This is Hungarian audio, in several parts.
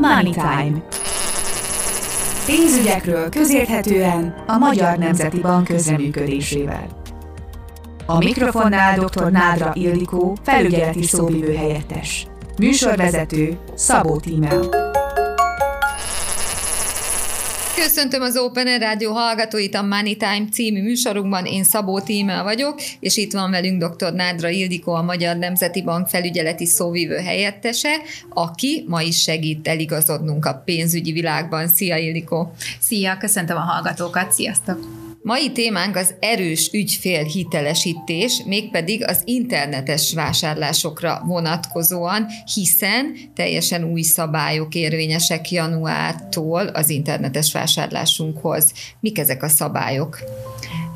Money Time. Pénzügyekről közérthetően a Magyar Nemzeti Bank közreműködésével. A mikrofonnál dr. Nádra Ildikó, felügyeleti szóvivő helyettes. Műsorvezető Szabó Tímea. Köszöntöm az Open Rádió hallgatóit a Money Time című műsorunkban. Én Szabó Tímel vagyok, és itt van velünk dr. Nádra Ildikó, a Magyar Nemzeti Bank felügyeleti szóvívő helyettese, aki ma is segít eligazodnunk a pénzügyi világban. Szia Ildikó! Szia, köszöntöm a hallgatókat, sziasztok! Mai témánk az erős ügyfél hitelesítés, mégpedig az internetes vásárlásokra vonatkozóan, hiszen teljesen új szabályok érvényesek januártól az internetes vásárlásunkhoz. Mik ezek a szabályok?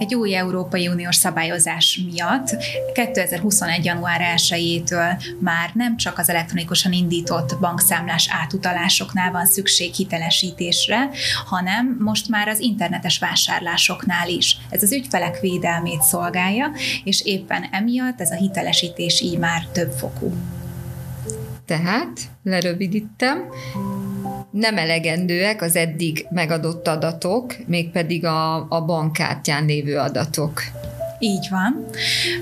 Egy új Európai Uniós szabályozás miatt 2021. január 1-től már nem csak az elektronikusan indított bankszámlás átutalásoknál van szükség hitelesítésre, hanem most már az internetes vásárlásoknál is. Ez az ügyfelek védelmét szolgálja, és éppen emiatt ez a hitelesítés így már több fokú. Tehát, lerövidítem, nem elegendőek az eddig megadott adatok, mégpedig a, a bankkártyán lévő adatok. Így van,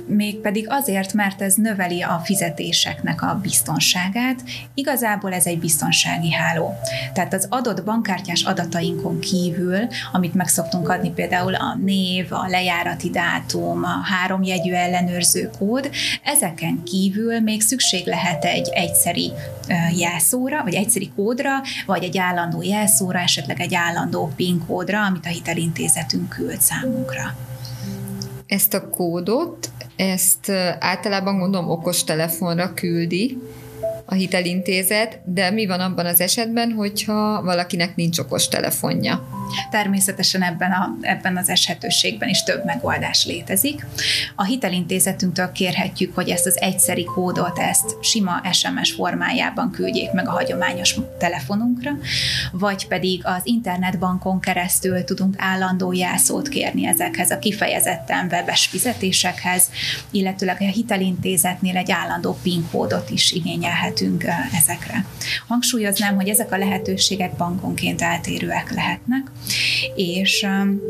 mégpedig azért, mert ez növeli a fizetéseknek a biztonságát. Igazából ez egy biztonsági háló. Tehát az adott bankkártyás adatainkon kívül, amit meg szoktunk adni, például a név, a lejárati dátum, a háromjegyű ellenőrző kód, ezeken kívül még szükség lehet egy egyszeri jelszóra, vagy egyszeri kódra, vagy egy állandó jelszóra, esetleg egy állandó PIN kódra, amit a hitelintézetünk küld számunkra ezt a kódot, ezt általában gondolom okos telefonra küldi a hitelintézet, de mi van abban az esetben, hogyha valakinek nincs okos telefonja? Természetesen ebben, a, ebben az eshetőségben is több megoldás létezik. A hitelintézetünktől kérhetjük, hogy ezt az egyszeri kódot, ezt sima SMS formájában küldjék meg a hagyományos telefonunkra, vagy pedig az internetbankon keresztül tudunk állandó jelszót kérni ezekhez a kifejezetten webes fizetésekhez, illetőleg a hitelintézetnél egy állandó PIN kódot is igényelhetünk ezekre. Hangsúlyoznám, hogy ezek a lehetőségek bankonként eltérőek lehetnek, és um,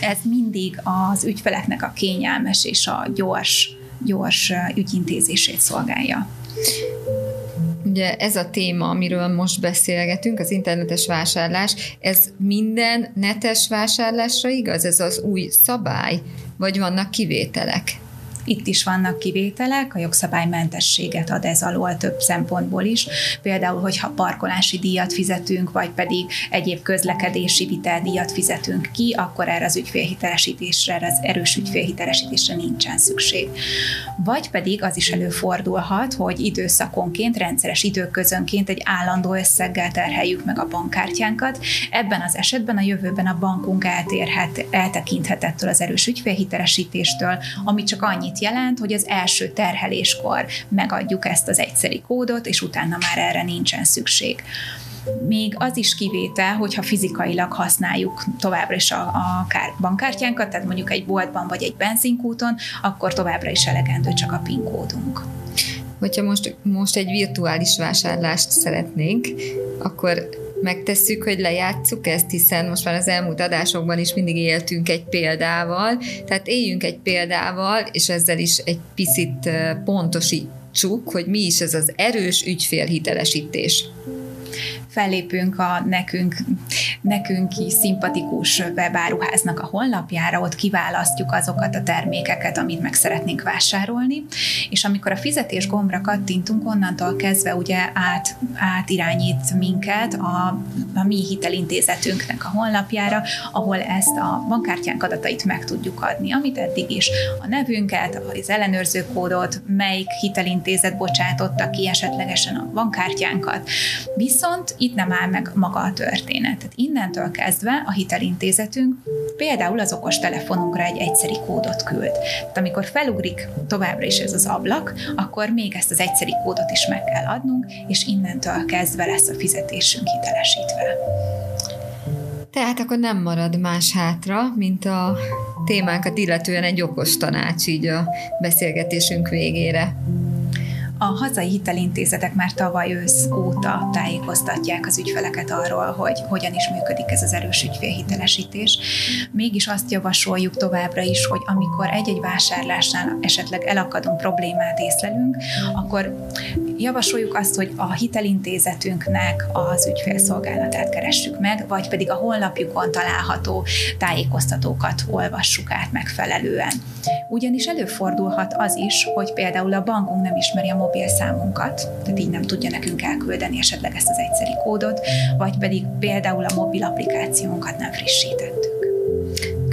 ez mindig az ügyfeleknek a kényelmes és a gyors, gyors uh, ügyintézését szolgálja. Ugye ez a téma, amiről most beszélgetünk, az internetes vásárlás, ez minden netes vásárlásra igaz? Ez az új szabály? Vagy vannak kivételek? Itt is vannak kivételek, a jogszabálymentességet ad ez alól több szempontból is. Például, hogyha parkolási díjat fizetünk, vagy pedig egyéb közlekedési viteldíjat fizetünk ki, akkor erre az ügyfélhitelesítésre, az erős ügyfélhitelesítésre nincsen szükség. Vagy pedig az is előfordulhat, hogy időszakonként, rendszeres időközönként egy állandó összeggel terheljük meg a bankkártyánkat. Ebben az esetben a jövőben a bankunk eltérhet, eltekinthet ettől az erős ügyfélhitelesítéstől, ami csak annyit annyit jelent, hogy az első terheléskor megadjuk ezt az egyszeri kódot, és utána már erre nincsen szükség. Még az is kivétel, hogyha fizikailag használjuk továbbra is a, a kár, bankkártyánkat, tehát mondjuk egy boltban vagy egy benzinkúton, akkor továbbra is elegendő csak a PIN kódunk. Hogyha most, most egy virtuális vásárlást szeretnénk, akkor megtesszük, hogy lejátszuk ezt, hiszen most már az elmúlt adásokban is mindig éltünk egy példával, tehát éljünk egy példával, és ezzel is egy picit pontosítsuk, hogy mi is ez az erős ügyfélhitelesítés fellépünk a nekünk, nekünk szimpatikus webáruháznak a honlapjára, ott kiválasztjuk azokat a termékeket, amit meg szeretnénk vásárolni, és amikor a fizetés gombra kattintunk, onnantól kezdve ugye át, átirányít minket a, a mi hitelintézetünknek a honlapjára, ahol ezt a bankkártyánk adatait meg tudjuk adni, amit eddig is a nevünket, az ellenőrző kódot, melyik hitelintézet bocsátotta ki esetlegesen a bankkártyánkat. Viszont itt nem áll meg maga a történet. Tehát innentől kezdve a hitelintézetünk például az okos telefonunkra egy egyszeri kódot küld. Tehát amikor felugrik továbbra is ez az ablak, akkor még ezt az egyszeri kódot is meg kell adnunk, és innentől kezdve lesz a fizetésünk hitelesítve. Tehát akkor nem marad más hátra, mint a témánkat illetően egy okos tanács így a beszélgetésünk végére. A hazai hitelintézetek már tavaly ősz óta tájékoztatják az ügyfeleket arról, hogy hogyan is működik ez az erős ügyfélhitelesítés. Mégis azt javasoljuk továbbra is, hogy amikor egy-egy vásárlásnál esetleg elakadunk, problémát észlelünk, akkor javasoljuk azt, hogy a hitelintézetünknek az ügyfélszolgálatát keressük meg, vagy pedig a honlapjukon található tájékoztatókat olvassuk át megfelelően. Ugyanis előfordulhat az is, hogy például a bankunk nem ismeri a mobil számunkat, tehát így nem tudja nekünk elküldeni esetleg ezt az egyszeri kódot, vagy pedig például a mobil applikációnkat nem frissítettük.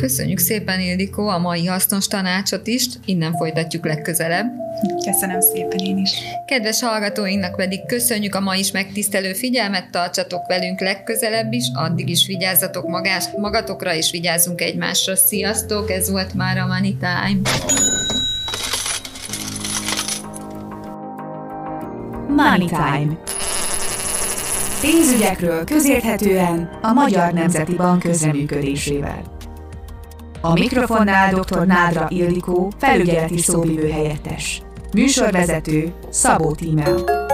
Köszönjük szépen, Ildikó, a mai hasznos tanácsot is, innen folytatjuk legközelebb. Köszönöm szépen én is. Kedves hallgatóinknak pedig köszönjük a ma is megtisztelő figyelmet, tartsatok velünk legközelebb is, addig is vigyázzatok magás, magatokra, és vigyázzunk egymásra. Sziasztok, ez volt már a Money Time. Money Time. Pénzügyekről közérthetően a Magyar Nemzeti Bank közreműködésével. A mikrofonnál dr. Nádra Ildikó, felügyeleti szóvivő helyettes. Műsorvezető Szabó Tímea.